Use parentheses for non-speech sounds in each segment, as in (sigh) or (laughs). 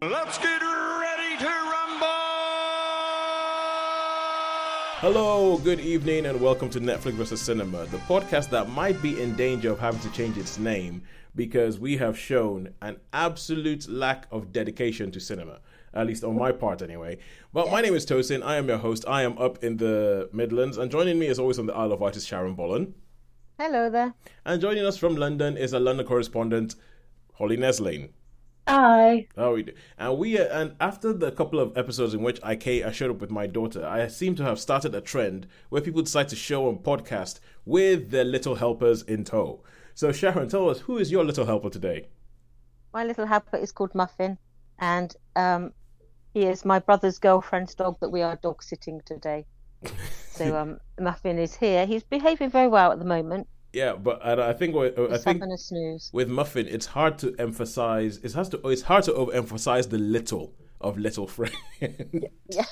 Let's get ready to rumble! Hello, good evening, and welcome to Netflix vs. Cinema, the podcast that might be in danger of having to change its name because we have shown an absolute lack of dedication to cinema. At least on my part, anyway. But my name is Tosin. I am your host. I am up in the Midlands, and joining me, as always, on the Isle of Wight is Sharon Bollen. Hello there. And joining us from London is a London correspondent, Holly Neslane. Hi. Oh, we do. And we uh, and after the couple of episodes in which I came, I showed up with my daughter, I seem to have started a trend where people decide to show and podcast with their little helpers in tow. So Sharon, tell us who is your little helper today? My little helper is called Muffin, and um, he is my brother's girlfriend's dog that we are dog sitting today. (laughs) so um, Muffin is here. He's behaving very well at the moment. Yeah, but I, I think what- I think snooze. with Muffin, it's hard to emphasize. It has to. It's hard to overemphasize the little of little (laughs) friend. Yeah,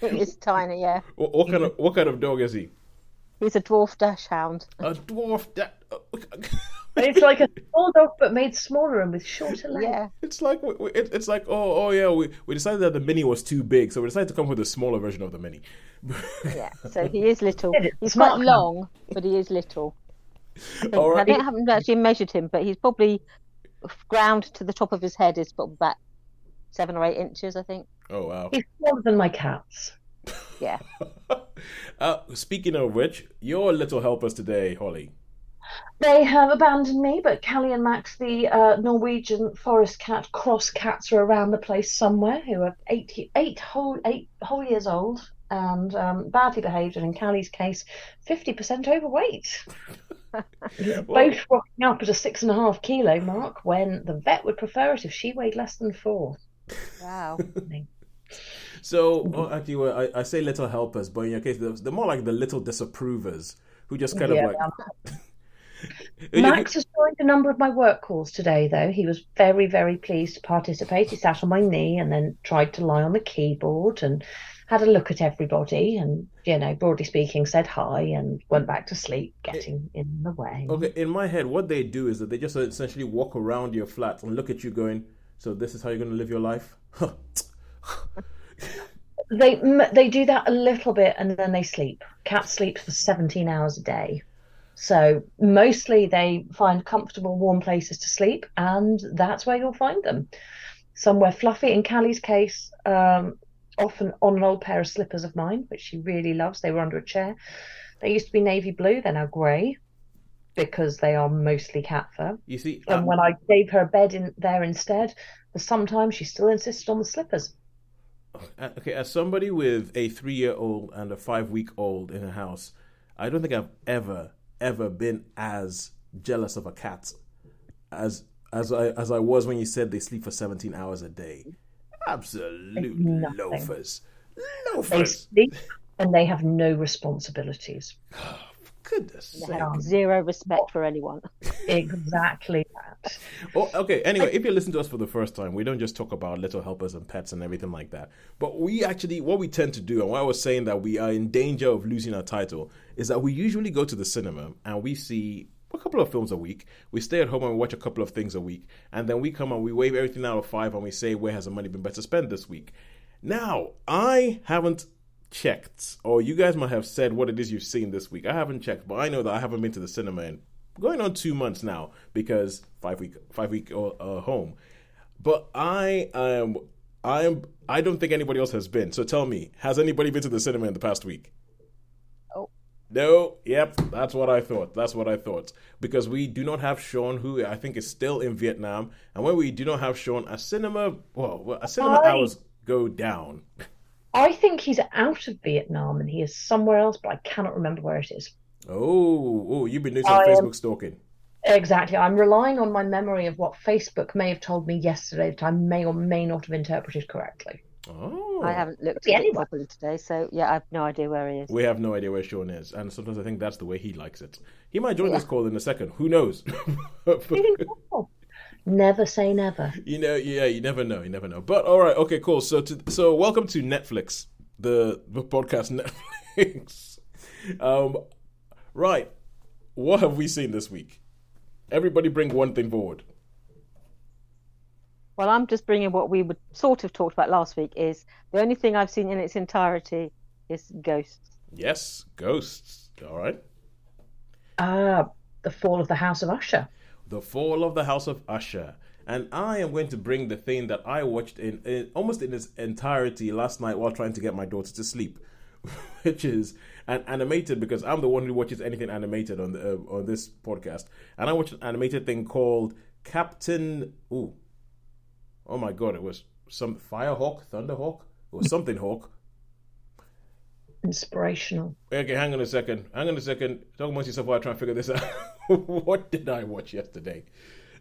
it is tiny. Yeah, what, what kind of what kind of dog is he? he's a dwarf dachshund. A dwarf. That. It's like a small dog but made smaller and with shorter legs. Yeah, It's like we- we- it, it's like oh oh yeah we, we decided that the mini was too big so we decided to come with a smaller version of the mini. (laughs) yeah. So he is little. He's smart quite long, but he is little. I, (laughs) think. All I don't, haven't actually measured him, but he's probably ground to the top of his head is probably about seven or eight inches, I think. Oh wow. He's smaller than my cats. Yeah. (laughs) uh, speaking of which, your little helpers today, Holly. They have abandoned me, but Callie and Max, the uh, Norwegian forest cat cross cats, are around the place somewhere. Who are eight, eight whole, eight whole years old and um, badly behaved, and in Callie's case, fifty percent overweight. (laughs) (laughs) Both rocking up at a six and a half kilo mark, when the vet would prefer it if she weighed less than four. Wow. (laughs) So oh, actually, well, I, I say little helpers, but in your case, they're, they're more like the little disapprovers who just kind Yeah, of like. (laughs) Max has joined a number of my work calls today, though. He was very, very pleased to participate. He sat on my knee and then tried to lie on the keyboard and had a look at everybody and, you know, broadly speaking, said hi and went back to sleep, getting in the way. Okay, in my head, what they do is that they just essentially walk around your flat and look at you, going, "So this is how you're going to live your life." (laughs) They they do that a little bit and then they sleep. Cats sleep for 17 hours a day. So mostly they find comfortable, warm places to sleep, and that's where you'll find them. Somewhere fluffy. In Callie's case, um, often on an old pair of slippers of mine, which she really loves. They were under a chair. They used to be navy blue, they're now grey because they are mostly cat fur. You see, And uh, when I gave her a bed in there instead, for some time she still insisted on the slippers. Uh, okay, as somebody with a three year old and a five week old in a house, I don't think I've ever, ever been as jealous of a cat as as I as I was when you said they sleep for seventeen hours a day. Absolute Nothing. loafers. They Loafers. sleep and they have no responsibilities. (sighs) Goodness They sake. have zero respect for anyone. (laughs) Exactly that. Oh, okay. Anyway, if you listen to us for the first time, we don't just talk about little helpers and pets and everything like that. But we actually, what we tend to do, and why I was saying that we are in danger of losing our title, is that we usually go to the cinema and we see a couple of films a week. We stay at home and we watch a couple of things a week. And then we come and we wave everything out of five and we say, where has the money been better spent this week? Now, I haven't checked, or you guys might have said what it is you've seen this week. I haven't checked, but I know that I haven't been to the cinema in going on two months now because five week five week uh, uh, home. But I am I am I don't think anybody else has been. So tell me, has anybody been to the cinema in the past week? No, yep, that's what I thought. That's what I thought. Because we do not have Sean, who I think is still in Vietnam, and when we do not have Sean, a cinema, well, a cinema Hi. hours go down. I think he's out of Vietnam and he is somewhere else, but I cannot remember where it is. Oh, oh, you've been doing some I Facebook stalking. Exactly. I'm relying on my memory of what Facebook may have told me yesterday that I may or may not have interpreted correctly. Oh, I haven't looked at it anyone. properly today, so yeah, I have no idea where he is. We have no idea where Sean is, and sometimes I think that's the way he likes it. He might join Yeah. this call in a second. Who knows? (laughs) Never say never. you know, yeah, you never know. You never know. But all right, okay, cool. So, to, so welcome to Netflix, the the podcast (laughs) Netflix. um, right, what have we seen this week? Everybody, bring one thing forward. Well, I'm just bringing what we would sort of talked about last week. Is the only thing I've seen in its entirety is Ghosts. Yes, Ghosts. All right. Ah, the fall of the House of Usher. The Fall of the House of Usher. And I am going to bring the thing that I watched in, in almost in its entirety last night while trying to get my daughter to sleep, (laughs) which is an animated because I'm the one who watches anything animated on the uh, on this podcast, and I watched an animated thing called Captain. Ooh, oh my god! It was some Firehawk, Thunderhawk, or something Hawk. Inspirational. Okay, hang on a second. Hang on a second. Talk amongst yourself while I try and figure this out. (laughs) what did I watch yesterday?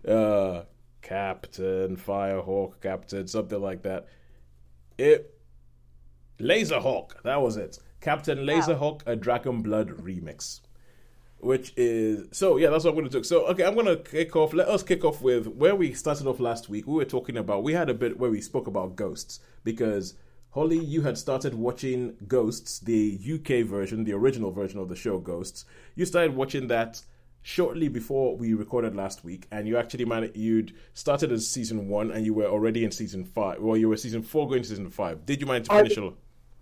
Uh, Captain Firehawk, Captain something like that. It Laserhawk. That was it. Captain Laserhawk, a Dragon Blood remix. Which is so yeah, that's what I'm gonna do. So okay, I'm gonna kick off. Let us kick off with where we started off last week. We were talking about we had a bit where we spoke about ghosts because Holly, you had started watching Ghosts, the UK version, the original version of the show Ghosts. You started watching that shortly before we recorded last week, and you actually managed. You'd started as season one, and you were already in season five. Well, you were season four going to season five. Did you manage to I- finish it?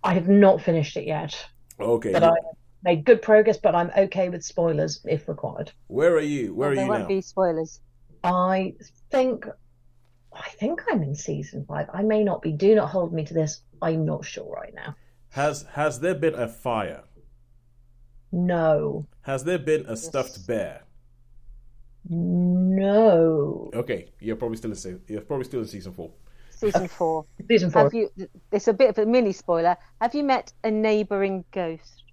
I have not finished it yet, Okay. but I made good progress. But I'm okay with spoilers if required. Where are you? Where there are you now? There won't be spoilers. I think, I think I'm in season five. I may not be. Do not hold me to this. I'm not sure right now. Has has there been a fire? No, Has there been a stuffed bear? no. Okay, you're probably still in se- you're probably still in season four. Season four. Season four. Have you? It's a bit of a mini spoiler. Have you met a neighbouring ghost?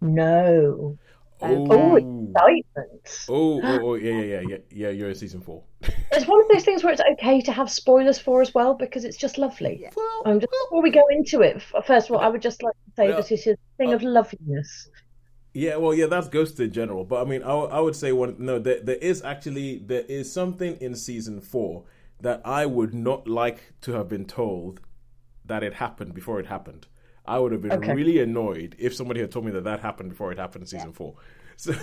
No. Oh, Oh, excitement. oh, oh, oh, yeah, yeah, yeah, yeah, yeah. You're in season four. (laughs) It's one of those things where it's okay to have spoilers for as well because it's just lovely. Well, Um, just before we go into it, first of all, I would just like to say Yeah. this is a thing of loveliness. Yeah, well, yeah, that's Ghost in general. But I mean, I, I would say one. No, there, there is actually there is something in season four that I would not like to have been told that it happened before it happened. I would have been Okay. really annoyed if somebody had told me that that happened before it happened in season four. (laughs) So,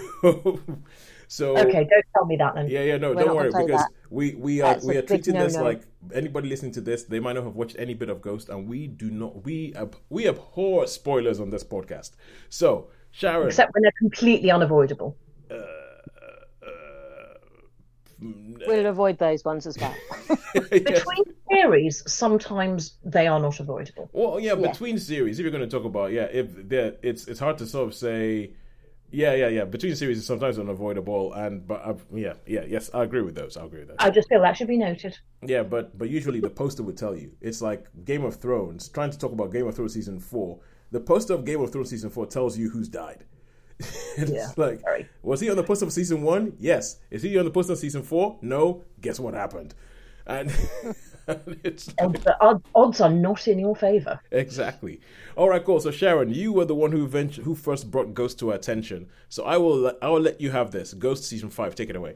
so Okay, don't tell me that then. yeah, yeah, no, We're don't worry because that. we we are That's we are big treating this no-no. like anybody listening to this, they might not have watched any bit of Ghost, and we do not we ab- we abhor spoilers on this podcast. So Sharon, Except when they're completely unavoidable. Uh, uh mm, We'll eh. avoid those ones as well. (laughs) Between series, sometimes they are not avoidable. Well, yeah, Yeah. between series, if you're going to talk about, yeah, if there, it's it's hard to sort of say, yeah, yeah, yeah. Between series is sometimes unavoidable, and but uh, yeah, yeah, yes, I agree with those. I agree with that. I just feel that should be noted. Yeah, but but usually the poster would tell you. It's like Game of Thrones. Trying to talk about Game of Thrones season four. The poster of Game of Thrones season four tells you who's died. (laughs) it's Yeah, like sorry. was he on the poster of season one? Yes. Is he on the poster of season four? No. Guess what happened? And it's (laughs) (laughs) Odds are, od- odds are not in your favour. Exactly. All right, cool. So Sharon, you were the one who vent- who first brought Ghost to our attention. So I will let- I will let you have this. Ghost season five. Take it away.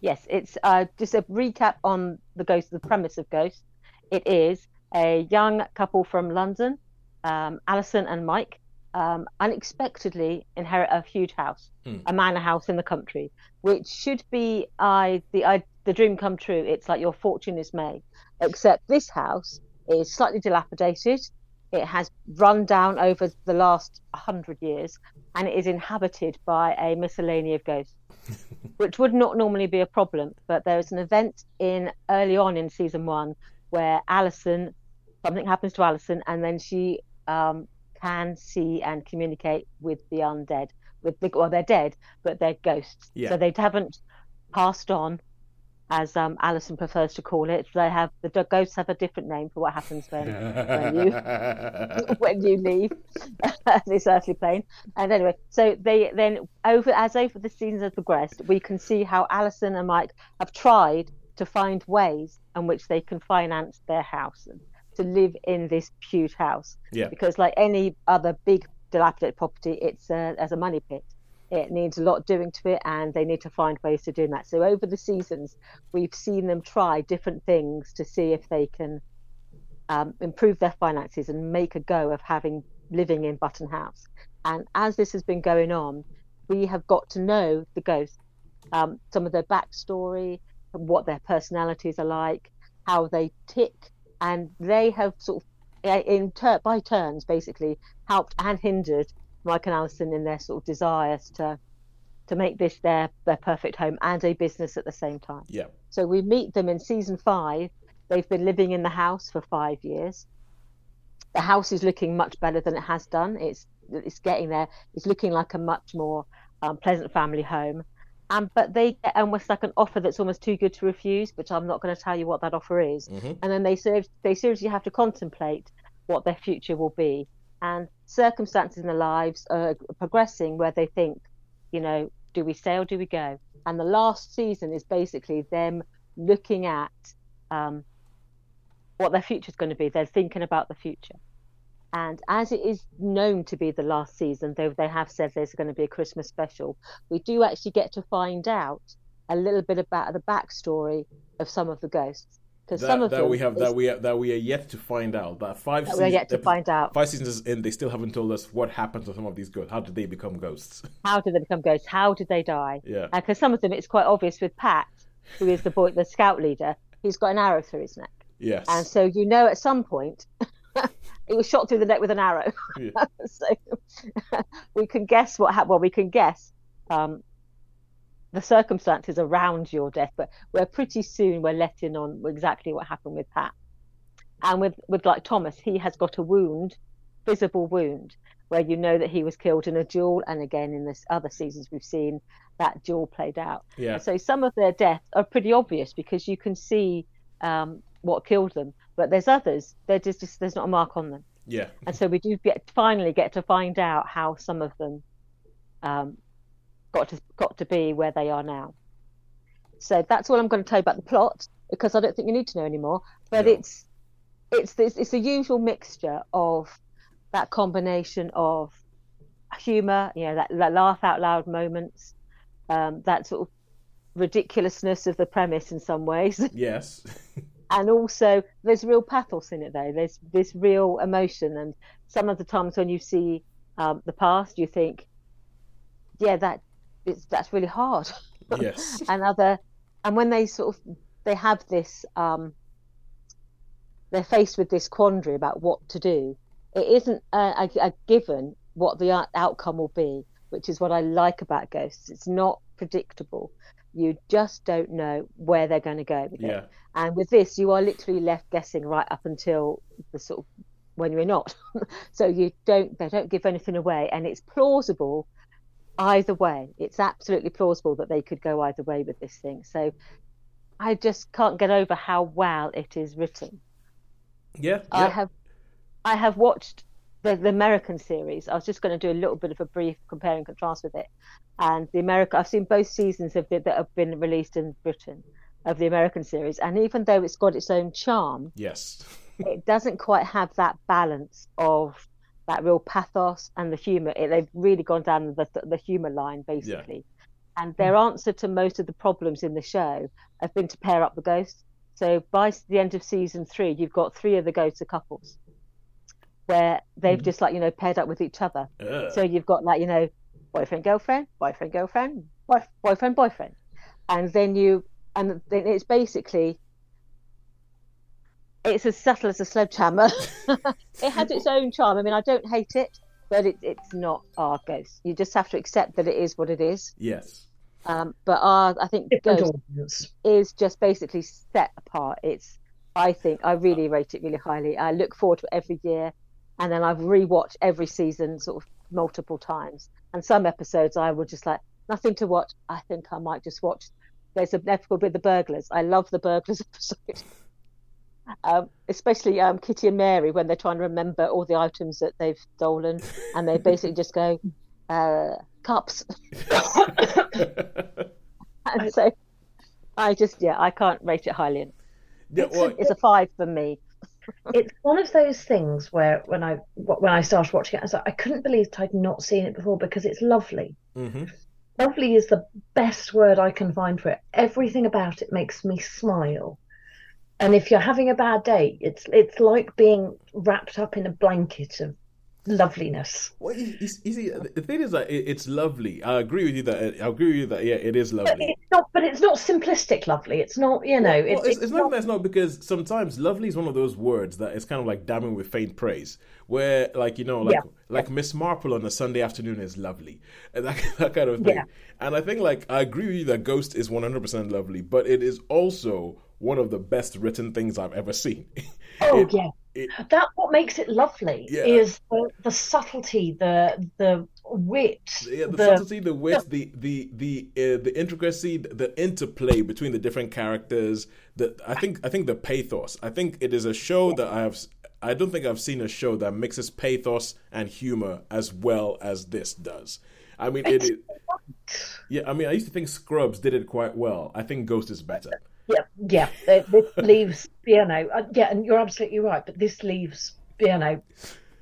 Yes, it's uh, just a recap on the ghost, the premise of Ghost. It is a young couple from London, um, Alison and Mike, um, unexpectedly inherit a huge house, Hmm. a manor house in the country, which should be I the I, the dream come true. It's like your fortune is made, except this house is slightly dilapidated. It has run down over the last hundred years, and it is inhabited by a miscellany of ghosts (laughs) which would not normally be a problem. But there is an event in early on in season one where Alison, something happens to Alison, and then she um, can see and communicate with the undead. With the, well, they're dead, but they're ghosts. Yeah. So they haven't passed on, as um, Alison prefers to call it. They have the ghosts have a different name for what happens when when you (laughs) (laughs) when you leave (laughs) this earthly plane. And anyway, so they then over as over the seasons have progressed, we can see how Alison and Mike have tried to find ways in which they can finance their house to live in this huge house. Yeah. Because like any other big dilapidated property, it's a, as a money pit. It needs a lot doing to it, and they need to find ways to do that. So over the seasons, we've seen them try different things to see if they can um, improve their finances and make a go of having living in Button House. And as this has been going on, we have got to know the ghosts, um, some of their backstory, what their personalities are like, how they tick, and they have sort of in tur- by turns basically helped and hindered Mike and Alison in their sort of desires to to make this their their perfect home and a business at the same time. Yeah. So we meet them in season five. They've been living in the house for five years. The house is looking much better than it has done. It's it's getting there. It's looking like a much more um, pleasant family home. Um, but they get almost like an offer that's almost too good to refuse, which I'm not going to tell you what that offer is. Mm-hmm. And then they serve, they seriously have to contemplate what their future will be. And circumstances in their lives are progressing where they think, you know, do we stay or do we go? And the last season is basically them looking at um, what their future is going to be. They're thinking about the future. And as it is known to be the last season, though they have said there's going to be a Christmas special, we do actually get to find out a little bit about the backstory of some of the ghosts. Because some of that them we have is- that we are, that we are yet to find out. That five that seasons, yet to find out. five seasons in, they still haven't told us what happened to some of these ghosts. How did they become ghosts? (laughs) How did they become ghosts? How did they die? yeah. Because some of them, it's quite obvious with Pat, who is the boy, the scout leader. He's got an arrow through his neck, Yes. and so you know at some point (laughs) he was shot through the neck with an arrow. Yeah. (laughs) so (laughs) we can guess what happened. Well, we can guess um, the circumstances around your death, but we're pretty soon we're letting on exactly what happened with Pat. And with with like Thomas, he has got a wound, visible wound, where you know that he was killed in a duel. And again, in this other seasons, we've seen that duel played out. yeah. So some of their deaths are pretty obvious because you can see um, what killed them. But there's others, they're just, just there's not a mark on them Yeah. and so we do get finally get to find out how some of them um, got to got to be where they are now. So that's all I'm going to tell you about the plot because I don't think you need to know anymore. But No. it's it's this it's the usual mixture of that combination of humor, you know, that, that laugh out loud moments, um, that sort of ridiculousness of the premise in some ways Yes. (laughs) and also there's real pathos in it though. There's this real emotion. And some of the times when you see um, the past you think yeah that it's that's really hard. Yes. (laughs) and other and when they sort of they have this um they're faced with this quandary about what to do it isn't a, a, a given what the outcome will be which is what i like about ghosts. It's not predictable you just don't know where they're going to go with it and with this, you are literally left guessing right up until the sort of when you're not. (laughs) so you don't they don't give anything away, and it's plausible either way. It's absolutely plausible that they could go either way with this thing. So I just can't get over how well it is written. Yeah. I yeah. have I have watched the, the American series. I was just going to do a little bit of a brief compare and contrast with it. And the America, I've seen both seasons of it that have been released in Britain of the American series, and even though it's got its own charm, Yes. (laughs) it doesn't quite have that balance of that real pathos and the humor. It, they've really gone down the the humor line basically, and their answer to most of the problems in the show have been to pair up the ghosts. So by the end of season three, you've got three of the ghosts are couples, where they've just like you know paired up with each other. Ugh. So you've got like you know boyfriend girlfriend, boyfriend girlfriend, boy, boyfriend boyfriend, and then you and then it's basically it's as subtle as a sledgehammer. (laughs) it has its own charm. I mean, I don't hate it, but it, it's not our ghost. You just have to accept that it is what it is. yes. Um, but our, I think Different ghost audience. is just basically set apart. It's, I think, I really rate it really highly. I look forward to it every year, and then I've rewatched every season sort of multiple times. And some episodes I would just like nothing to watch. I think I might just watch. There's an episode with the burglars. I love the burglars (laughs) episode. Um, especially um, Kitty and Mary when they're trying to remember all the items that they've stolen, and they basically just go, uh, "Cups." (laughs) and so I just yeah I can't rate it highly. enough. yeah, well, It's a five for me. It's one of those things where when I when I started watching it, I was like, I couldn't believe that I'd not seen it before because it's lovely. mhm. Lovely is the best word I can find for it. Everything about it makes me smile. And if you're having a bad day, it's it's like being wrapped up in a blanket of loveliness. Well, you see, the thing is that it, it's lovely. I agree with you that uh, I agree with you that yeah, it is lovely. But it's not. But it's not simplistic lovely. It's not. You know. Well, it, it's, it's not that's not because sometimes lovely is one of those words that is kind of like damning with faint praise. Where like you know like Yeah. like Miss Marple on a Sunday afternoon is lovely, and (laughs) that, that kind of thing. Yeah. And I think like I agree with you that Ghost is one hundred percent lovely, but it is also one of the best written things I've ever seen. (laughs) Oh It- yeah. It- that what makes it lovely Yeah. is the, the subtlety, the the wit, yeah, the, the subtlety, the wit, the the the uh, the intricacy, the, interplay between the different characters. The I think I think the pathos. I think it is a show that I have. I don't think I've seen a show that mixes pathos and humor as well as this does. I mean, it, it yeah. I mean, I used to think Scrubs did it quite well. I think Ghost is better. Yeah yeah. This (laughs) leaves you know uh, yeah, and you're absolutely right. But this leaves you know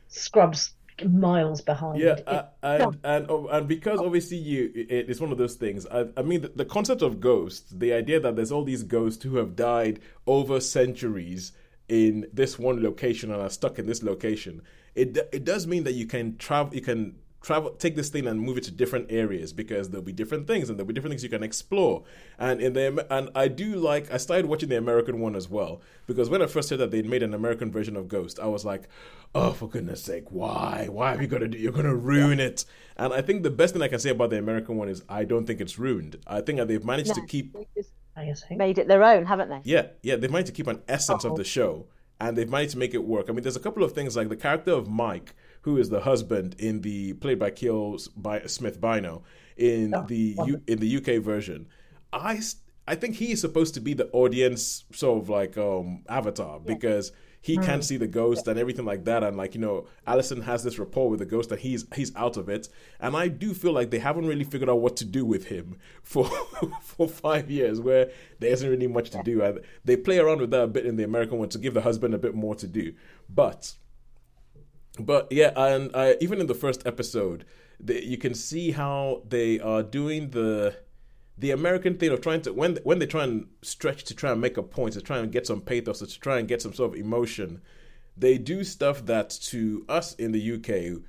Scrubs miles behind. Yeah, uh, and and oh, and because obviously you, it, it's one of those things. I, I mean, the, the concept of ghosts, the idea that there's all these ghosts who have died over centuries in this one location and are stuck in this location. It it does mean that you can travel, you can travel, take this thing and move it to different areas because there'll be different things and there'll be different things you can explore. And in the and I do like I started watching the American one as well because when I first heard that they'd made an American version of Ghost, I was like, oh for goodness sake, why? Why are you gonna do? You're gonna ruin it. And I think the best thing I can say about the American one is I don't think it's ruined. I think that they've managed to keep they've just made it their own, haven't they? yeah, yeah, they've managed to keep an essence of Oh. the show, and they've managed to make it work. I mean, there's a couple of things like the character of Mike, who is the husband in the played by Kiell by Smith Bynoe in Oh, the U, in the UK version. I I think he is supposed to be the audience sort of like um avatar because he Hmm. can't see the ghost and everything like that and like you know Allison has this rapport with the ghost and he's he's out of it. And I do feel like they haven't really figured out what to do with him (laughs) for for five years where there isn't really much to do. They play around with that a bit in the American one to give the husband a bit more to do. But but yeah, and uh, even in the first episode, the, you can see how they are doing the the American thing of trying to when when they try and stretch to try and make a point to try and get some pathos to try and get some sort of emotion. They do stuff that to us in the UK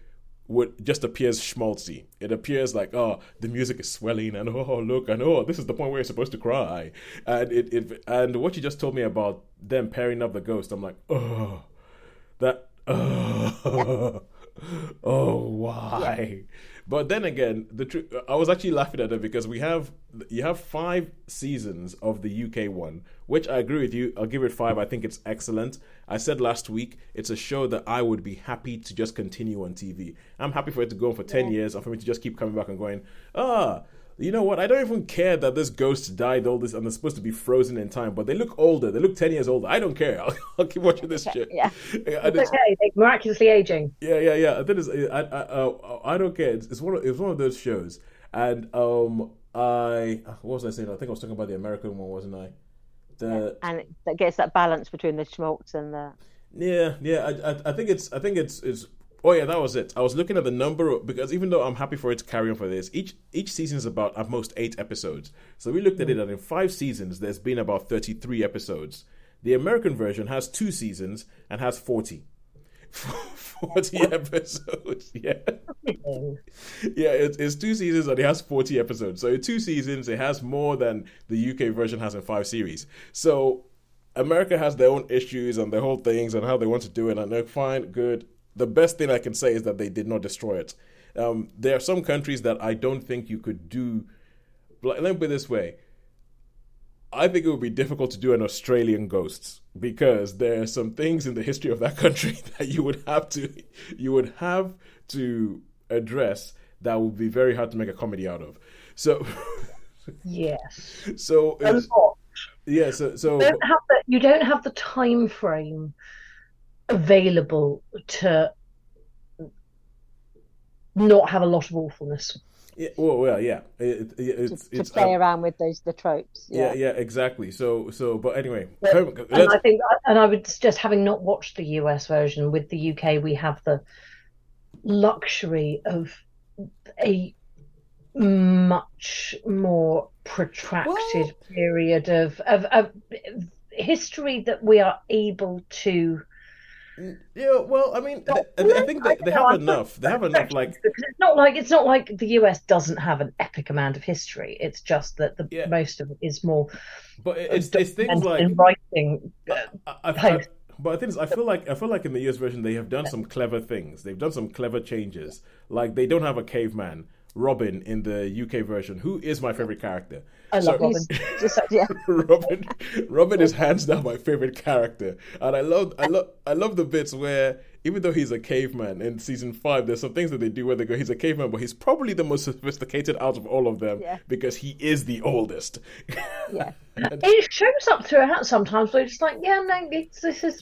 would just appears schmaltzy. It appears like oh the music is swelling and oh look and oh this is the point where you're supposed to cry and it, it and what you just told me about them pairing up the ghost. I'm like oh that oh, (laughs) oh why? But then again the tr- i was actually laughing at it because we have you have five seasons of the uk one which i agree with you. I'll give it five. I think it's excellent. I said last week it's a show that i would be happy to just continue on tv i'm happy for it to go on for 10 years and for me to just keep coming back and going ah you know what? I don't even care that this ghost died all this and they're supposed to be frozen in time, but they look older. They look 10 years older. I don't care. (laughs) I'll, I'll keep watching this shit. Yeah. It's it's- okay. They're miraculously aging. yeah, yeah, yeah. That is, I, I, uh, I don't care. It's, it's one. Of, it's one of those shows, and um, I what was I saying? I think I was talking about the American one, wasn't I? The And it, that gets that balance between the schmaltz and the. yeah, yeah. I, I, I think it's, I think it's, it's. Oh yeah, that was it. I was looking at the number because even though I'm happy for it to carry on for this, each each season is about at most eight episodes. So we looked at it, hmm. and in five seasons, there's been about 33 episodes. The American version has two seasons and has 40. (laughs) 40 episodes, (laughs) yeah. Yeah, it's, it's two seasons and it has 40 episodes. So in two seasons, it has more than the UK version has in five series. So America has their own issues and their whole things and how they want to do it. And they're fine, good. The best thing I can say is that they did not destroy it. Um, there are some countries that I don't think you could do. Let me put it this way. I think it would be difficult to do an Australian Ghosts because there are some things in the history of that country (laughs) that you would have to you would have to address that would be very hard to make a comedy out of. So (laughs) Yes. so A lot. yeah so so You don't have the, you don't have the time frame available to not have a lot of awfulness. yeah, well, well yeah it, it, To, it's to it's play uh, around with those the tropes. yeah Yeah. yeah exactly so so but anyway But- come- And I think, and I would suggest, having not watched the US version with the UK, we have the luxury of a much more protracted period of, of of history that we are able to Yeah, well, I mean, I, I think they, they have enough. They have enough, like it's not like it's not like the US doesn't have an epic amount of history. It's just that the Yeah. most of it is more But it's it's things like in writing. Uh, I, I, I, but the thing is, I feel like I feel like in the US version they have done some clever things. They've done some clever changes. Like they don't have a caveman Robin in the UK version, who is my favorite character. I love So- Robin. (laughs) Just yeah. (laughs) Robin, Robin is hands down my favorite character, and I love, I love, I love the bits where even though he's a caveman in season five, there's some things that they do where they go, he's a caveman, but he's probably the most sophisticated out of all of them Yeah. because he is the oldest. Yeah. (laughs) It shows up throughout sometimes, but it's like, yeah, no, it's, this is.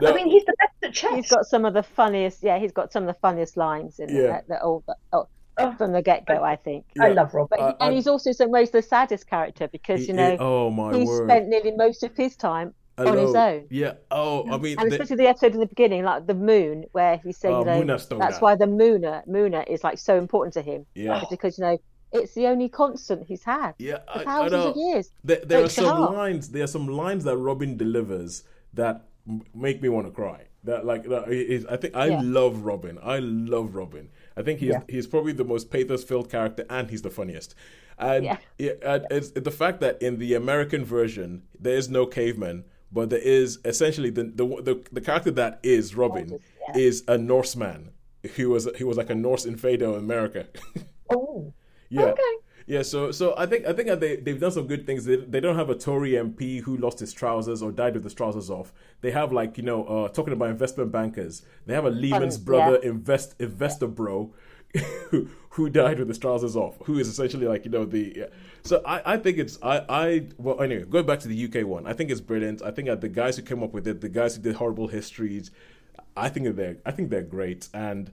No, I mean, he's the best at chess. He's got some of the funniest. Yeah, he's got some of the funniest lines in Yeah. it. The old oh, Oh. from the get go, I think. I love Robin. But I- and I- he's also some ways the saddest character because he- you know oh my he word, spent nearly most of his time I on his own. Yeah. Oh, I mean, And the- especially the episode in the beginning, like the moon, where he's saying, Oh, you know, that's that. why the Muna, Muna is like so important to him. Yeah. It's because, you know, it's the only constant he's had yeah, for I, I thousands know. of years. There, there are Breaks your some heart. lines. There are some lines that Robin delivers that m- make me want to cry. That like that is, I think I Yeah. love Robin. I love Robin. I think he's Yeah. he's probably the most pathos-filled character, and he's the funniest. And Yeah. and it's the fact that in the American version there is no caveman, but there is essentially the the the, the character that is Robin yeah. is a Norseman who was he was like a Norse invader in America. (laughs) Oh, Yeah. okay. Yeah, so so I think I think they they've done some good things. They, they don't have a Tory MP who lost his trousers or died with his trousers off. They have like you know uh, talking about investment bankers. They have a Lehman's Funny, brother invest investor bro who (laughs) who died with his trousers off. Who is essentially like you know the. Yeah. So I, I think it's I I well anyway going back to the UK one. I think it's brilliant. I think that the guys who came up with it, the guys who did horrible histories, I think that they're I think they're great and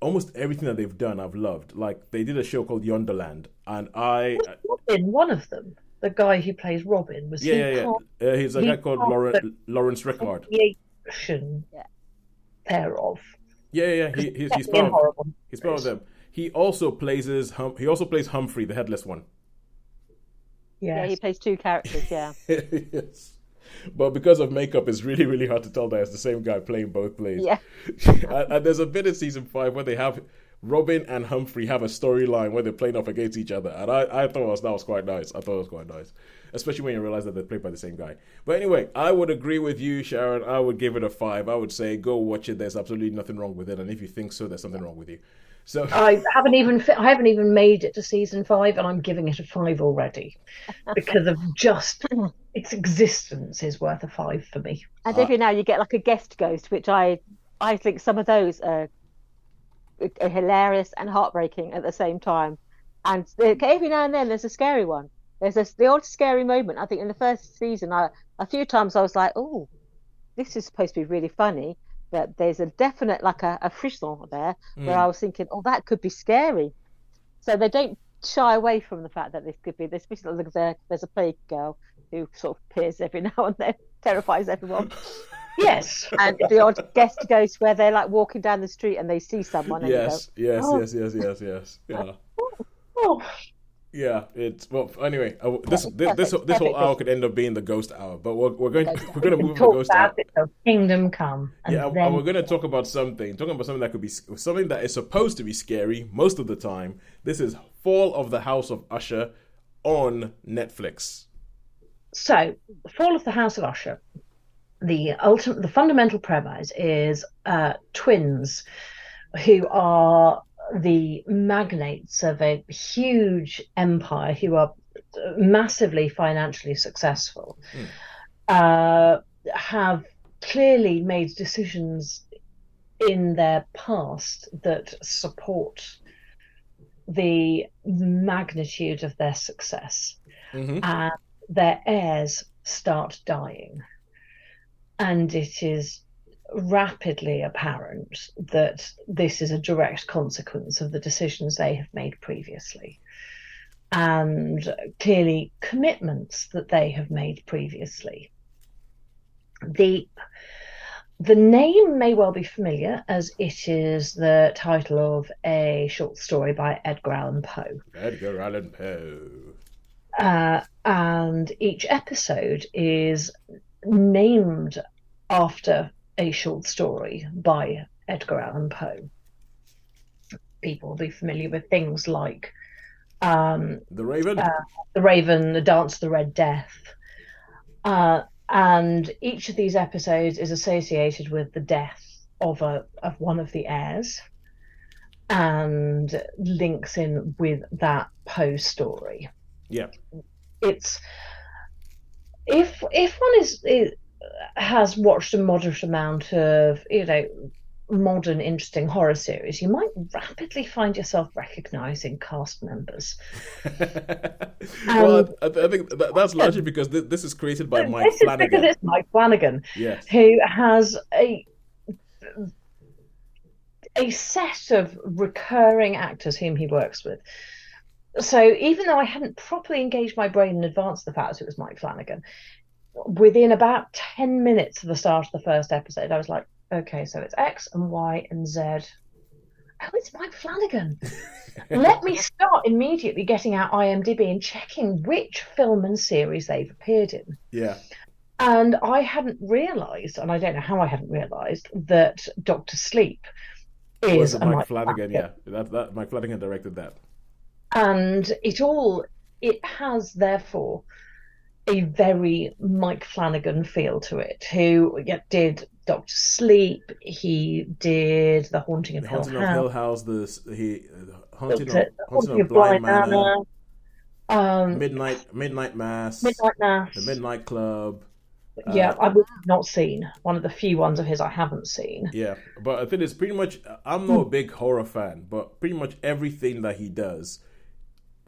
almost everything that they've done I've loved. Like they did a show called Yonderland, and I Robin, one of them, the guy who plays Robin, was yeah he yeah yeah. Uh, he's a he guy called part Lauren, Laurence Rickard. of the action Yeah. thereof. Yeah yeah yeah. He, he's, he's part of, he's part of them. He also plays his hum, he also plays Humphrey, the headless one. Yeah, he plays two characters, yeah. (laughs) yes. But because of makeup, it's really, really hard to tell that it's the same guy playing both plays. Yeah. (laughs) and, and there's a bit in season five where they have Robin and Humphrey have a storyline where they're playing off against each other, and I, I thought was, that was quite nice. I thought it was quite nice, especially when you realize that they're played by the same guy. But anyway, I would agree with you, Sharon. I would give it a five. I would say go watch it. There's absolutely nothing wrong with it, and if you think so, there's something wrong with you. So (laughs) I haven't even I haven't even made it to season five, and I'm giving it a five already (laughs) because of just its existence is worth a five for me. And Uh, every now you get like a guest ghost, which I I think some of those are, are hilarious and heartbreaking at the same time. And every now and then there's a scary one. There's a, the old scary moment. I think in the first season, I a few times I was like, oh, this is supposed to be really funny, but there's a definite like a, a frisson there where mm. I was thinking, oh, that could be scary. So they don't shy away from the fact that this could be. There's especially like there, there's a plague girl who sort of appears every (laughs) now and then, terrifies everyone. (laughs) Yes, (laughs) and the odd guest ghost where they're like walking down the street and they see someone and yes, yes, Oh. yes, yes, yes, yes, yeah. oh, oh. Yeah, it's well. Anyway, uh, this Perfect, this this, perfect, this whole hour could end up being the ghost hour, but we're we're going (laughs) we're going to move the ghost hour. about it till Kingdom Come, Yeah, and then we're going to talk about something. Talking about something that could be something that is supposed to be scary most of the time. This is Fall of the House of Usher on Netflix. So, Fall of the House of Usher. The ultimate, the fundamental premise is uh, twins who are the magnates of a huge empire who are massively financially successful, uh, have clearly made decisions in their past that support the magnitude of their success. Hmm and their heirs start dying. And it is rapidly apparent that this is a direct consequence of the decisions they have made previously. And clearly, commitments that they have made previously. The the name may well be familiar, as it is the title of a short story by Edgar Allan Poe. Edgar Allan Poe. uh, and each episode is named after a short story by Edgar Allan Poe. People will be familiar with things like um, The Raven. Uh, The Raven, The Dance of the Red Death. Uh, and each of these episodes is associated with the death of a of one of the heirs and links in with that Poe story. yeah. It's if if one is, is has watched a moderate amount of you know modern interesting horror series, you might rapidly find yourself recognizing cast members. (laughs) Um, well, I, I think that's largely because this is created by Mike this is because Flanagan. it's Mike Flanagan Yes. who has a a set of recurring actors whom he works with. So even though I hadn't properly engaged my brain in advance of the fact that it was Mike Flanagan, within about 10 minutes of the start of the first episode, I was like, okay, so it's X and Y and Z. Oh, it's Mike Flanagan. (laughs) Let me start immediately getting out IMDb and checking which film and series they've appeared in. Yeah. And I hadn't realised, and I don't know how I hadn't realised, that Doctor Sleep is a Mike Flanagan? Yeah. That, that Mike Flanagan directed that. And it all, it has therefore a very Mike Flanagan feel to it, who yeah, did Doctor Sleep, he did The Haunting of The Hill Haunting of House, Hill House. The he haunting of, The haunting Haunting of of Bly Bly Manor. Manor, um, Midnight Midnight Mass. Midnight Mass. The Midnight Club. Yeah, Uh, I've not seen one of the few ones of his I haven't seen. Yeah, but I think it's pretty much. I'm not a big horror fan, but pretty much everything that he does,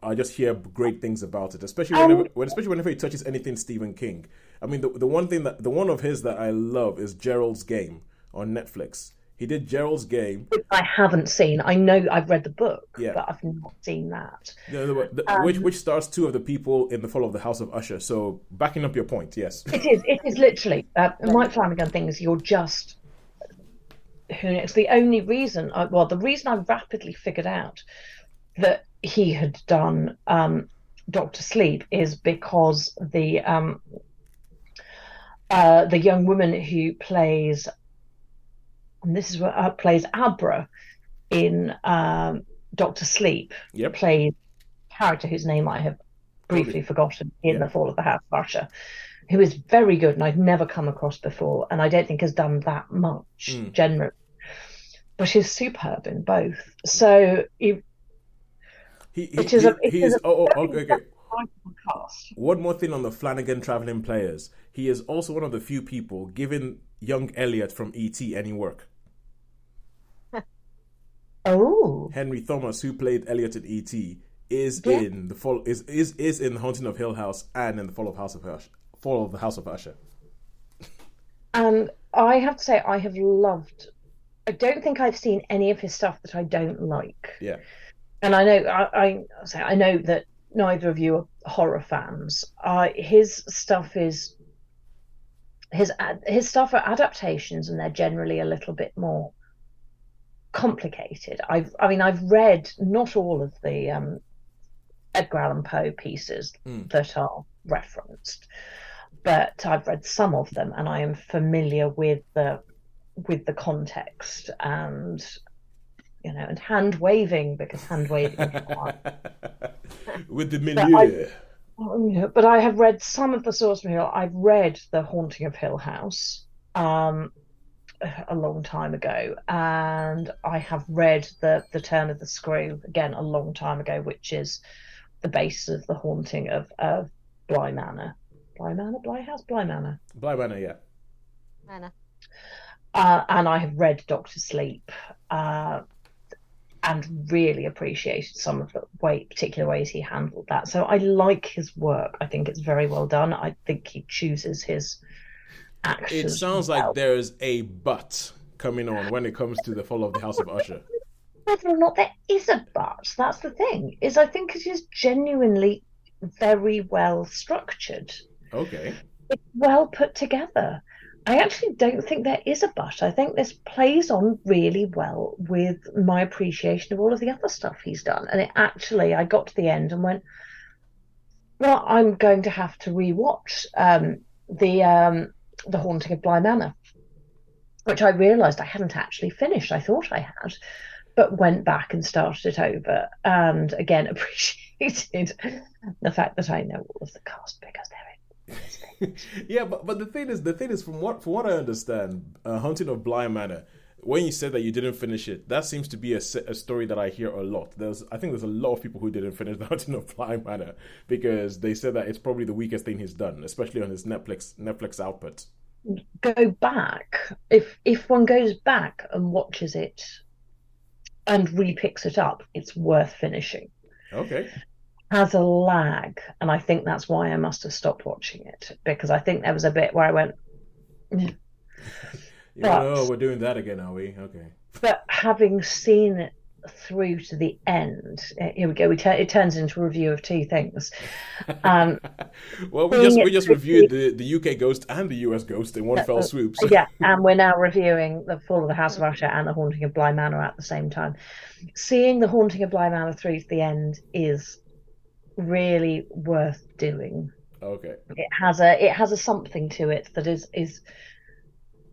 I just hear great things about it. Especially Um, whenever, when, especially whenever he touches anything Stephen King. I mean, the the one thing that the one of his that I love is Gerald's Game on Netflix. He did Gerald's Game. Which I haven't seen. I know I've read the book, Yeah. but I've not seen that. The, the, the- Um, which which stars two of the people in the Fall of the House of Usher. So backing up your point, yes. It is. It is literally uh, Mike Flanagan things. You're just who knows. The only reason, I, well, the reason I rapidly figured out that he had done um, Doctor Sleep is because the um, uh, the young woman who plays, and this is what uh, plays Abra in um, Doctor Sleep, Yep. plays a character whose name I have briefly forgotten in Yeah. the Fall of the House of Usher, who is very good and I've never come across before, and I don't think has done that much Mm. generally, but is superb in both. So you He, he, It is he, a- it he is is. a Oh, oh, okay, okay. One more thing on the Flanagan traveling players. He is also one of the few people giving young Elliot from ET any work. (laughs) Oh, Henry Thomas, who played Elliot in ET, is Yeah. in the fall is is is in the Haunting of Hill House and in the Fall of House of Usher. Fall of the House of Usher. (laughs) and I have to say I have loved. I don't think I've seen any of his stuff that I don't like. Yeah. And I know I, I say I know that neither of you are horror fans. Uh, his stuff is his his stuff are adaptations, and they're generally a little bit more complicated. I've I mean I've read not all of the um, Edgar Allan Poe pieces Mm. that are referenced, but I've read some of them, and I am familiar with the with the context and you know and hand waving because hand waving. (laughs) With the But milieu. Oh, yeah, but I have read some of the source material. I've read The Haunting of Hill House um, a long time ago, and I have read the The Turn of the Screw again a long time ago, which is the base of The Haunting of of Bly Manor, Bly Manor, Bly House, Bly Manor. Bly Manor, yeah. Anna. Uh, and I have read Doctor Sleep, uh, and really appreciated some of the way, particular ways he handled that. So I like his work. I think it's very well done. I think he chooses his actions. It sounds well. like there's a but coming on when it comes to the Fall of the House of Usher. whether or not there is a but. That's the thing. Is I think it is genuinely very well structured. Okay. it's well put together. I actually don't think there is a but. I think this plays on really well with my appreciation of all of the other stuff he's done. And it actually, I got to the end and went, well, I'm going to have to rewatch um, the um, the Haunting of Bly Manor which I realised I hadn't actually finished. I thought I had, but went back and started it over, and again (laughs) appreciated the fact that I know all of the cast because they're in. Yeah, but but the thing is, the thing is, from what from what I understand, uh, Haunting of Bly Manor when you said that you didn't finish it, that seems to be a, a, story that I hear a lot. There's, I think there's a lot of people who didn't finish The Haunting of Bly Manor because they said that it's probably the weakest thing he's done, especially on his Netflix Netflix output. Go back if if one goes back and watches it and repicks it up, it's worth finishing. Okay. Has a lag, and I think that's why I must have stopped watching it because I think there was a bit where I went. but, oh, we're doing that again, are we? Okay. But having seen it through to the end, uh, here we go. We it turns into a review of two things. Um, (laughs) well, we just we just reviewed the, the UK Ghost and the US Ghost in one uh, fell swoop. So. Yeah, and we're now (laughs) reviewing the Fall of the House of Usher and the Haunting of Bly Manor at the same time. Seeing the Haunting of Bly Manor through to the end is really worth doing. Okay. It has a it has a something to it that is is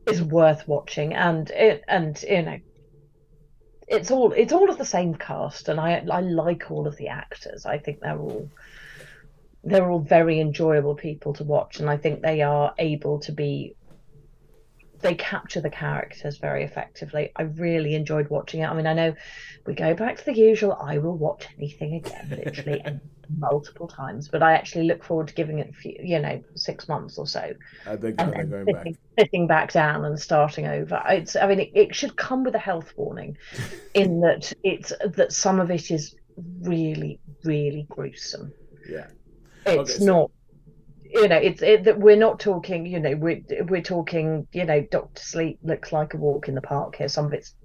is worth watching, and it and you know it's all it's all of the same cast, and I I like all of the actors. I think they're all they're all very enjoyable people to watch, and I think they are able to be they capture the characters very effectively. I really enjoyed watching it. I mean, I know we go back to the usual. I will watch anything again, literally and (laughs) multiple times, but I actually look forward to giving it, a few, you know, six months or so. I think and then going sitting, back. sitting back down and starting over. It's, I mean, it, it should come with a health warning, (laughs) in that it's that some of it is really, really gruesome. Yeah, it's okay, so- not you know, it's it, that we're not talking. You know, we're we're talking. You know, Doctor Sleep looks like a walk in the park here. Some of it's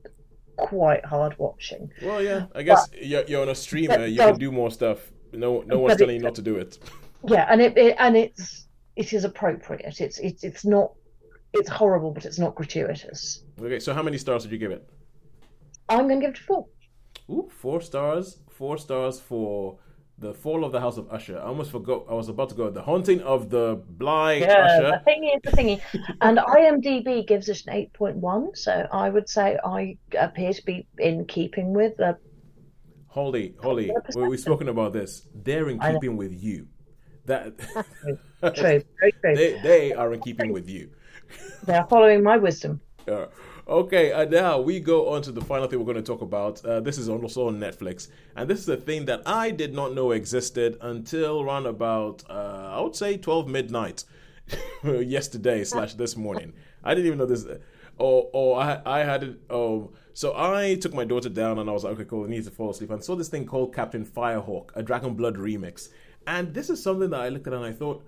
quite hard watching. Well, yeah, I guess but, you're, you're on a streamer. You can do more stuff. No, no one's telling you not to do it. Yeah, and it, it and (laughs) it's it is appropriate. It's it's it's not it's horrible, but it's not gratuitous. Okay, so how many stars did you give it? I'm going to give it four. Ooh, four stars. Four stars for the Fall of the House of Usher. I almost forgot. I was about to go. The Haunting of the Bly yeah, Usher. The thingy is the thingy. and IMDb gives us an 8.1. So I would say I appear to be in keeping with the. Holly, Holly, we've spoken about this. They're in keeping with you. That true, very true. (laughs) They, they are in keeping with you. They are following my wisdom. (laughs) Uh, Okay, now we go on to the final thing we're going to talk about. Uh, this is also on Netflix, and this is a thing that I did not know existed until around about uh, I would say twelve midnight (laughs) yesterday slash this morning. I didn't even know this. Oh, oh, I, I had it. Oh, so I took my daughter down, and I was like, okay, cool, I need to fall asleep, and saw this thing called Captain Firehawk, a Dragon Blood remix, and this is something that I looked at and I thought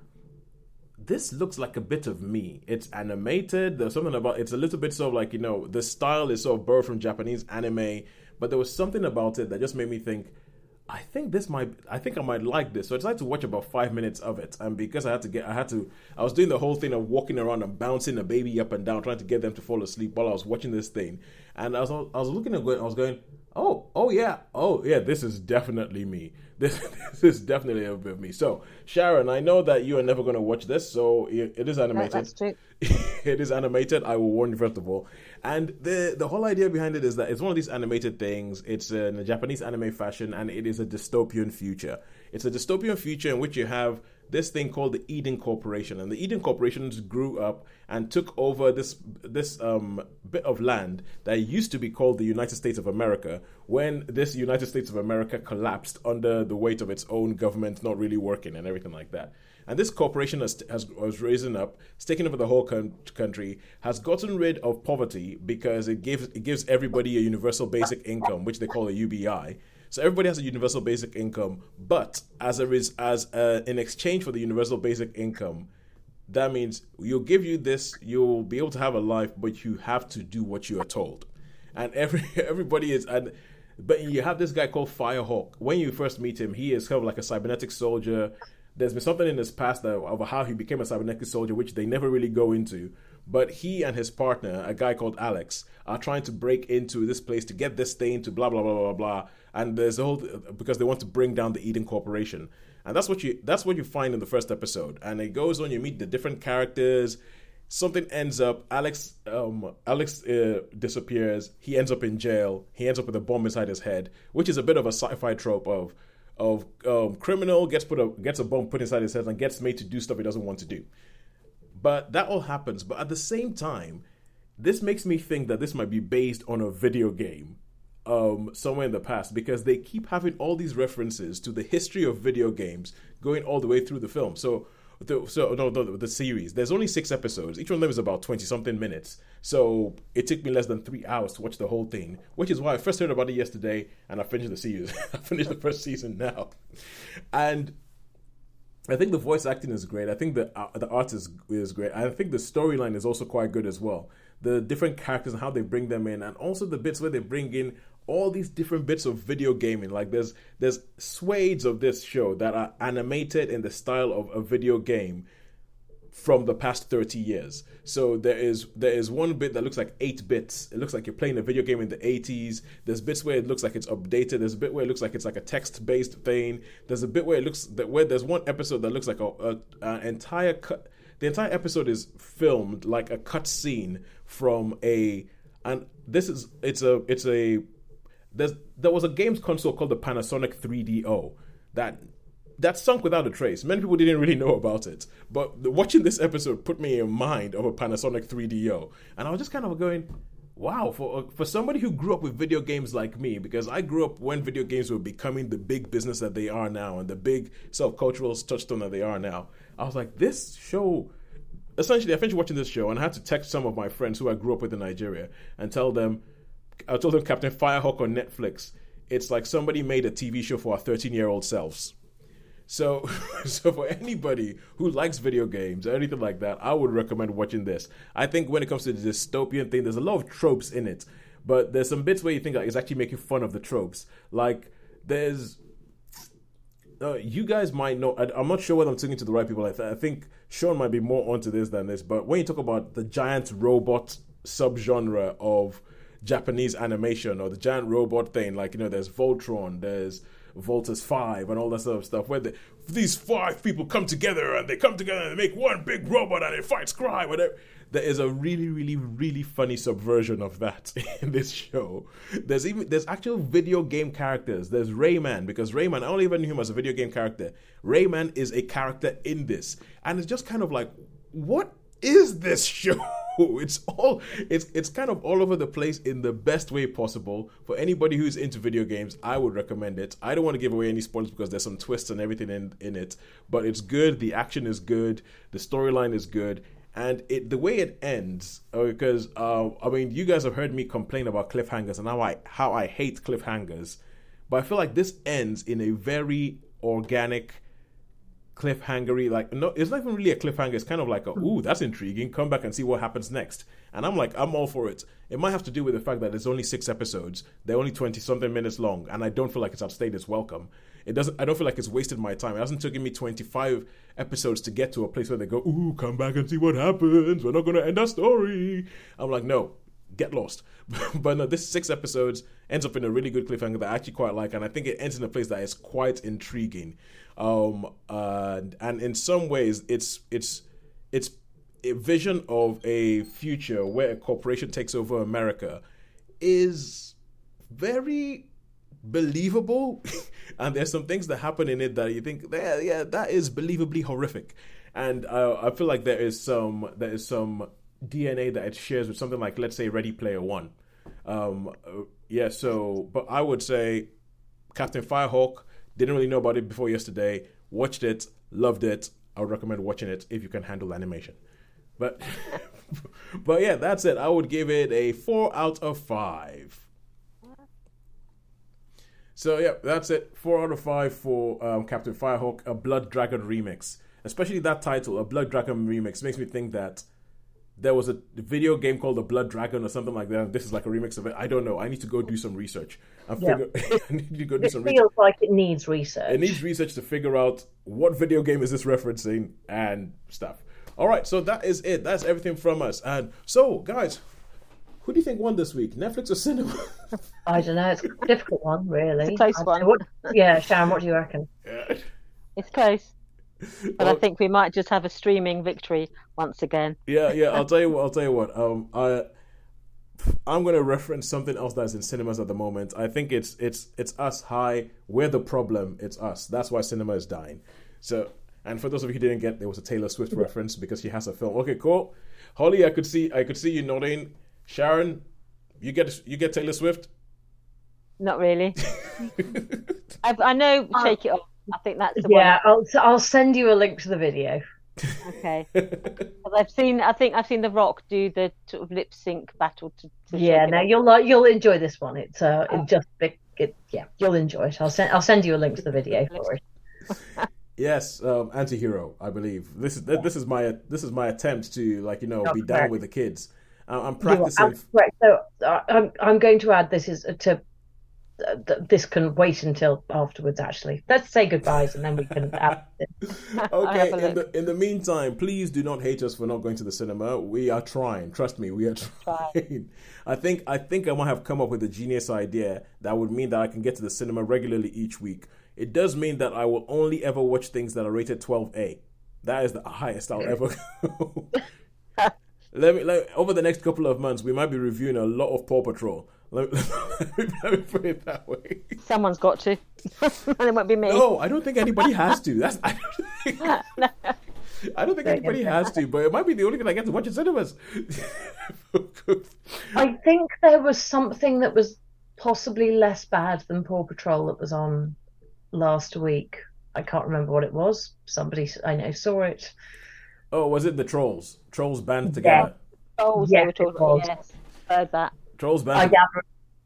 this looks like a bit of me. It's animated. There's something about it's a little bit sort of like you know the style is sort of borrowed from Japanese anime, but there was something about it that just made me think. I think this might. I think I might like this. So I decided to watch about five minutes of it, and because I had to get, I had to. I was doing the whole thing of walking around and bouncing a baby up and down, trying to get them to fall asleep while I was watching this thing. And I was, I was looking at it, I was going, oh, oh yeah, oh yeah, this is definitely me. (laughs) This, this is definitely a bit of me. So, Sharon, I know that you are never going to watch this, so it, it is animated. that's true. (laughs) it is animated. I will warn you first of all. And the the whole idea behind it is that it's one of these animated things. It's in a Japanese anime fashion, and it is a dystopian future. It's a dystopian future in which you have this thing called the Eden Corporation, and the Eden Corporation grew up and took over this this um, bit of land that used to be called the United States of America. When this United States of America collapsed under the weight of its own government not really working and everything like that. And this corporation has, has was raising up, it's taking over the whole con- country, has gotten rid of poverty because it gives it gives everybody a universal basic income, which they call a UBI so everybody has a universal basic income, but as a res- as a, in exchange for the universal basic income, that means you'll give you this, you'll be able to have a life, but you have to do what you are told. And every (laughs) everybody is and but you have this guy called Firehawk. When you first meet him, he is kind of like a cybernetic soldier. There's been something in his past that, of how he became a cybernetic soldier, which they never really go into. But he and his partner, a guy called Alex, are trying to break into this place to get this thing to blah blah blah blah blah and there's a whole because they want to bring down the Eden Corporation, and that's what you that's what you find in the first episode, and it goes on. You meet the different characters. something ends up. Alex, um, Alex uh, disappears. He ends up in jail. He ends up with a bomb inside his head, which is a bit of a sci-fi trope of of um, criminal gets put a gets a bomb put inside his head and gets made to do stuff he doesn't want to do. But that all happens. But at the same time, this makes me think that this might be based on a video game um, somewhere in the past because they keep having all these references to the history of video games going all the way through the film. So, the, so no, the series. There's only six episodes. Each one of them is about twenty something minutes. So it took me less than three hours to watch the whole thing, which is why I first heard about it yesterday, and I finished the season. (laughs) I finished the first season now, and I think the voice acting is great. I think the uh, the art is is great. I think the storyline is also quite good as well. The different characters and how they bring them in, and also the bits where they bring in all these different bits of video gaming. Like there's there's swades of this show that are animated in the style of a video game from the past 30 years. So there is there is one bit that looks like 8 bits. It looks like you're playing a video game in the 80s. There's bits where it looks like it's updated. There's a bit where it looks like it's like a text-based thing. There's a bit where it looks that where there's one episode that looks like a, a an entire cut the entire episode is filmed like a cut scene from a and this is it's a it's a there's there was a games console called the Panasonic 3DO that that sunk without a trace. Many people didn't really know about it, but the, watching this episode put me in mind of a Panasonic 3DO, and I was just kind of going, "Wow!" For uh, for somebody who grew up with video games like me, because I grew up when video games were becoming the big business that they are now and the big self cultural touchstone that they are now. I was like, this show. Essentially, I finished watching this show, and I had to text some of my friends who I grew up with in Nigeria and tell them I told them Captain Firehawk on Netflix. It's like somebody made a TV show for our 13 year old selves. So, (laughs) so for anybody who likes video games or anything like that, I would recommend watching this. I think when it comes to the dystopian thing, there's a lot of tropes in it, but there's some bits where you think like, it's actually making fun of the tropes. Like there's, uh, you guys might know. I, am not sure whether I'm talking to the right people. I, th- I think Sean might be more onto this than this. But when you talk about the giant robot subgenre of Japanese animation or the giant robot thing. Like you know, there's Voltron, there's Voltes Five, and all that sort of stuff. Where the, these five people come together and they come together and they make one big robot and it fights crime. Whatever. There is a really, really, really funny subversion of that (laughs) in this show. There's even there's actual video game characters. There's Rayman because Rayman I only even knew him as a video game character. Rayman is a character in this, and it's just kind of like, what is this (laughs) show? (laughs) it's all it's it's kind of all over the place in the best way possible. For anybody who's into video games i would recommend it. I don't want to give away any spoilers because there's some twists and everything in, in it but it's good. The action is good. The storyline is good. And it the way it ends because uh, i mean you guys have heard me complain about cliffhangers and how i how i hate cliffhangers but i feel like this ends in a very organic cliffhangery like no it's not even really a cliffhanger it's kind of like a ooh that's intriguing come back and see what happens next. And i'm like i'm all for it. It might have to do with the fact that there's only six episodes they're only 20 something minutes long and i don't feel like it's outstayed its welcome. It doesn't i don't feel like it's wasted my time. It hasn't taken me 25 episodes to get to a place where they go ooh come back and see what happens we're not going to end our story. I'm like no get lost. (laughs) but no, this six episodes ends up in a really good cliffhanger that I actually quite like, and I think it ends in a place that is quite intriguing. Um, uh, and in some ways, it's it's it's a vision of a future where a corporation takes over America is very believable (laughs) and there's some things that happen in it that you think yeah yeah that is believably horrific and uh, i feel like there is some there is some dna that it shares with something like let's say ready player one um, uh, yeah so but i would say captain firehawk didn't really know about it before yesterday. Watched it, loved it. I would recommend watching it if you can handle animation. But (laughs) but yeah, that's it. I would give it a four out of five. So yeah, that's it. Four out of five for um, Captain Firehawk, a Blood Dragon remix. Especially that title, a Blood Dragon remix, makes me think that there was a video game called the Blood Dragon or something like that. This is like a remix of it. I don't know. I need to go do some research. I figure yeah. (laughs) I need to go do it some feels research. like it needs research. It needs research to figure out what video game is this referencing and stuff. All right, so that is it. That's everything from us. And so, guys, who do you think won this week, Netflix or cinema? (laughs) I don't know. It's a difficult one, really. It's a close one. What, yeah, Sharon, what do you reckon? (laughs) Yeah. It's close. But I think we might just have a streaming victory once again. Yeah, yeah. I'll (laughs) tell you what. I'll tell you what. Um, I I'm going to reference something else that's in cinemas at the moment. I think it's it's it's us high. We're the problem. It's us. That's why cinema is dying. So, and for those of you who didn't get, there was a Taylor Swift reference because she has a film. Okay, cool. Holly, I could see I could see you nodding. Sharon, you get you get Taylor Swift. Not really. (laughs) I, I know. Shake it off. I think that's the yeah. I'll I'll send you a link to the video. Okay. (laughs) I've seen. I think I've seen The Rock do the sort of lip sync battle. To, to yeah. Shake It Now you'll like you'll enjoy this one. It's uh Oh. it just it, it, yeah you'll enjoy it. I'll send I'll send you a link to the video for it. (laughs) Yes, um, anti-hero, I believe. This is this is my this is my attempt to like you know That's be down with the kids. I- I'm You are practicing. absolutely correct. So uh, I'm I'm going to add this is to uh, th- this can wait until afterwards. Actually, let's say goodbyes and then we can add. This. (laughs) Okay, in the in the meantime, please do not hate us for not going to the cinema. We are trying. Trust me, we are (laughs) trying. I think I think I might have come up with a genius idea that would mean that I can get to the cinema regularly each week. It does mean that I will only ever watch things that are rated 12A. That is the highest I'll ever go. (laughs) let me let, over the next couple of months, we might be reviewing a lot of Paw Patrol. Let, let, (laughs) me, let me put it that way. Someone's got to, and (laughs) it won't be me. No, I don't think anybody has to. That's (laughs) I don't think, I don't think anybody has to, but it might be the only thing I get to watch in cinemas. I think there was something that was possibly less bad than Paw Patrol that was on last week. I can't remember what it was. Somebody I know saw it. oh, was it the trolls? Trolls band together. Oh, Yes, they were it was. Yes, heard that. Trolls I gather.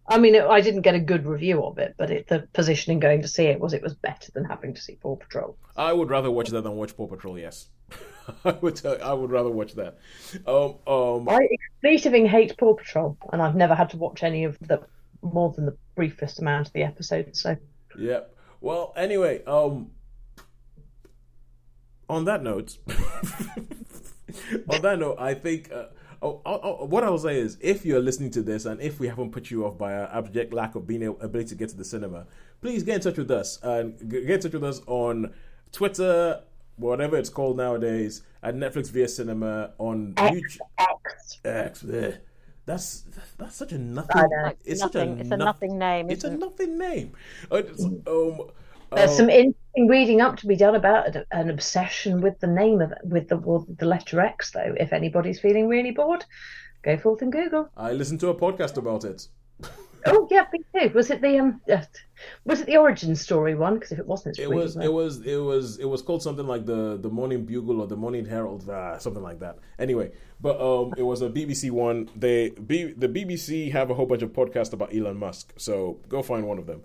I mean, it, I didn't get a good review of it, but it, the positioning going to see it was it was better than having to see Paw Patrol. I would rather watch that than watch Paw Patrol. Yes, (laughs) I would. Tell, I would rather watch that. Um, um, I expletively hate Paw Patrol, and I've never had to watch any of the more than the briefest amount of the episodes. So Yeah. Well, anyway, um on that note, (laughs) on that note, I think uh, oh, oh, oh, what I'll say is if you're listening to this and if we haven't put you off by our abject lack of being able ability to get to the cinema, please get in touch with us and get in touch with us on Twitter, whatever it's called nowadays, at Netflix via Cinema on YouTube. X. X. That's that's such a nothing. It's nothing. such a it's a nothing name. It's a nothing name. Uh, it's- um, There's uh, some interesting reading up to be done about an, obsession with the name of with the well, the letter X. Though, if anybody's feeling really bored, go forth and Google. I listened to a podcast about it. Oh yeah, me too. Was it the um? Uh, was it the origin story one? Because if it wasn't, it's It was good. it was it was it was called something like the the Morning Bugle or the Morning Herald, ah, something like that. Anyway, but um, it was a BBC one. They B, the BBC have a whole bunch of podcasts about Elon Musk, so go find one of them.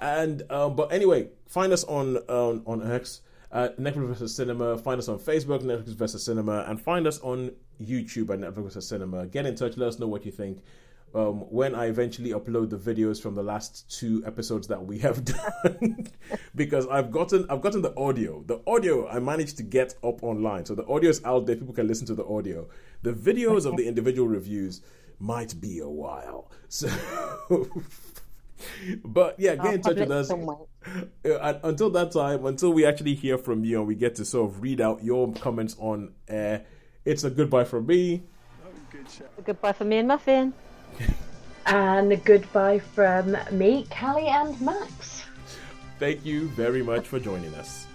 And um, but anyway, find us on on on X at Netflix versus Cinema. Find us on Facebook, Netflix versus Cinema, and find us on YouTube at Netflix versus Cinema. Get in touch. Let us know what you think. Um, when I eventually upload the videos from the last two episodes that we have (laughs) done, because I've gotten I've gotten the audio. The audio I managed to get up online, so the audio is out there. People can listen to the audio. The videos of the individual reviews might be a while. So, (laughs) (laughs) but yeah, get I'll in touch with us. Uh, until that time, until we actually hear from you and we get to sort of read out your comments on air, it's a goodbye from me. Goodbye from me and Muffin. (laughs) And a goodbye from me, Callie, and Max. Thank you very much for joining us.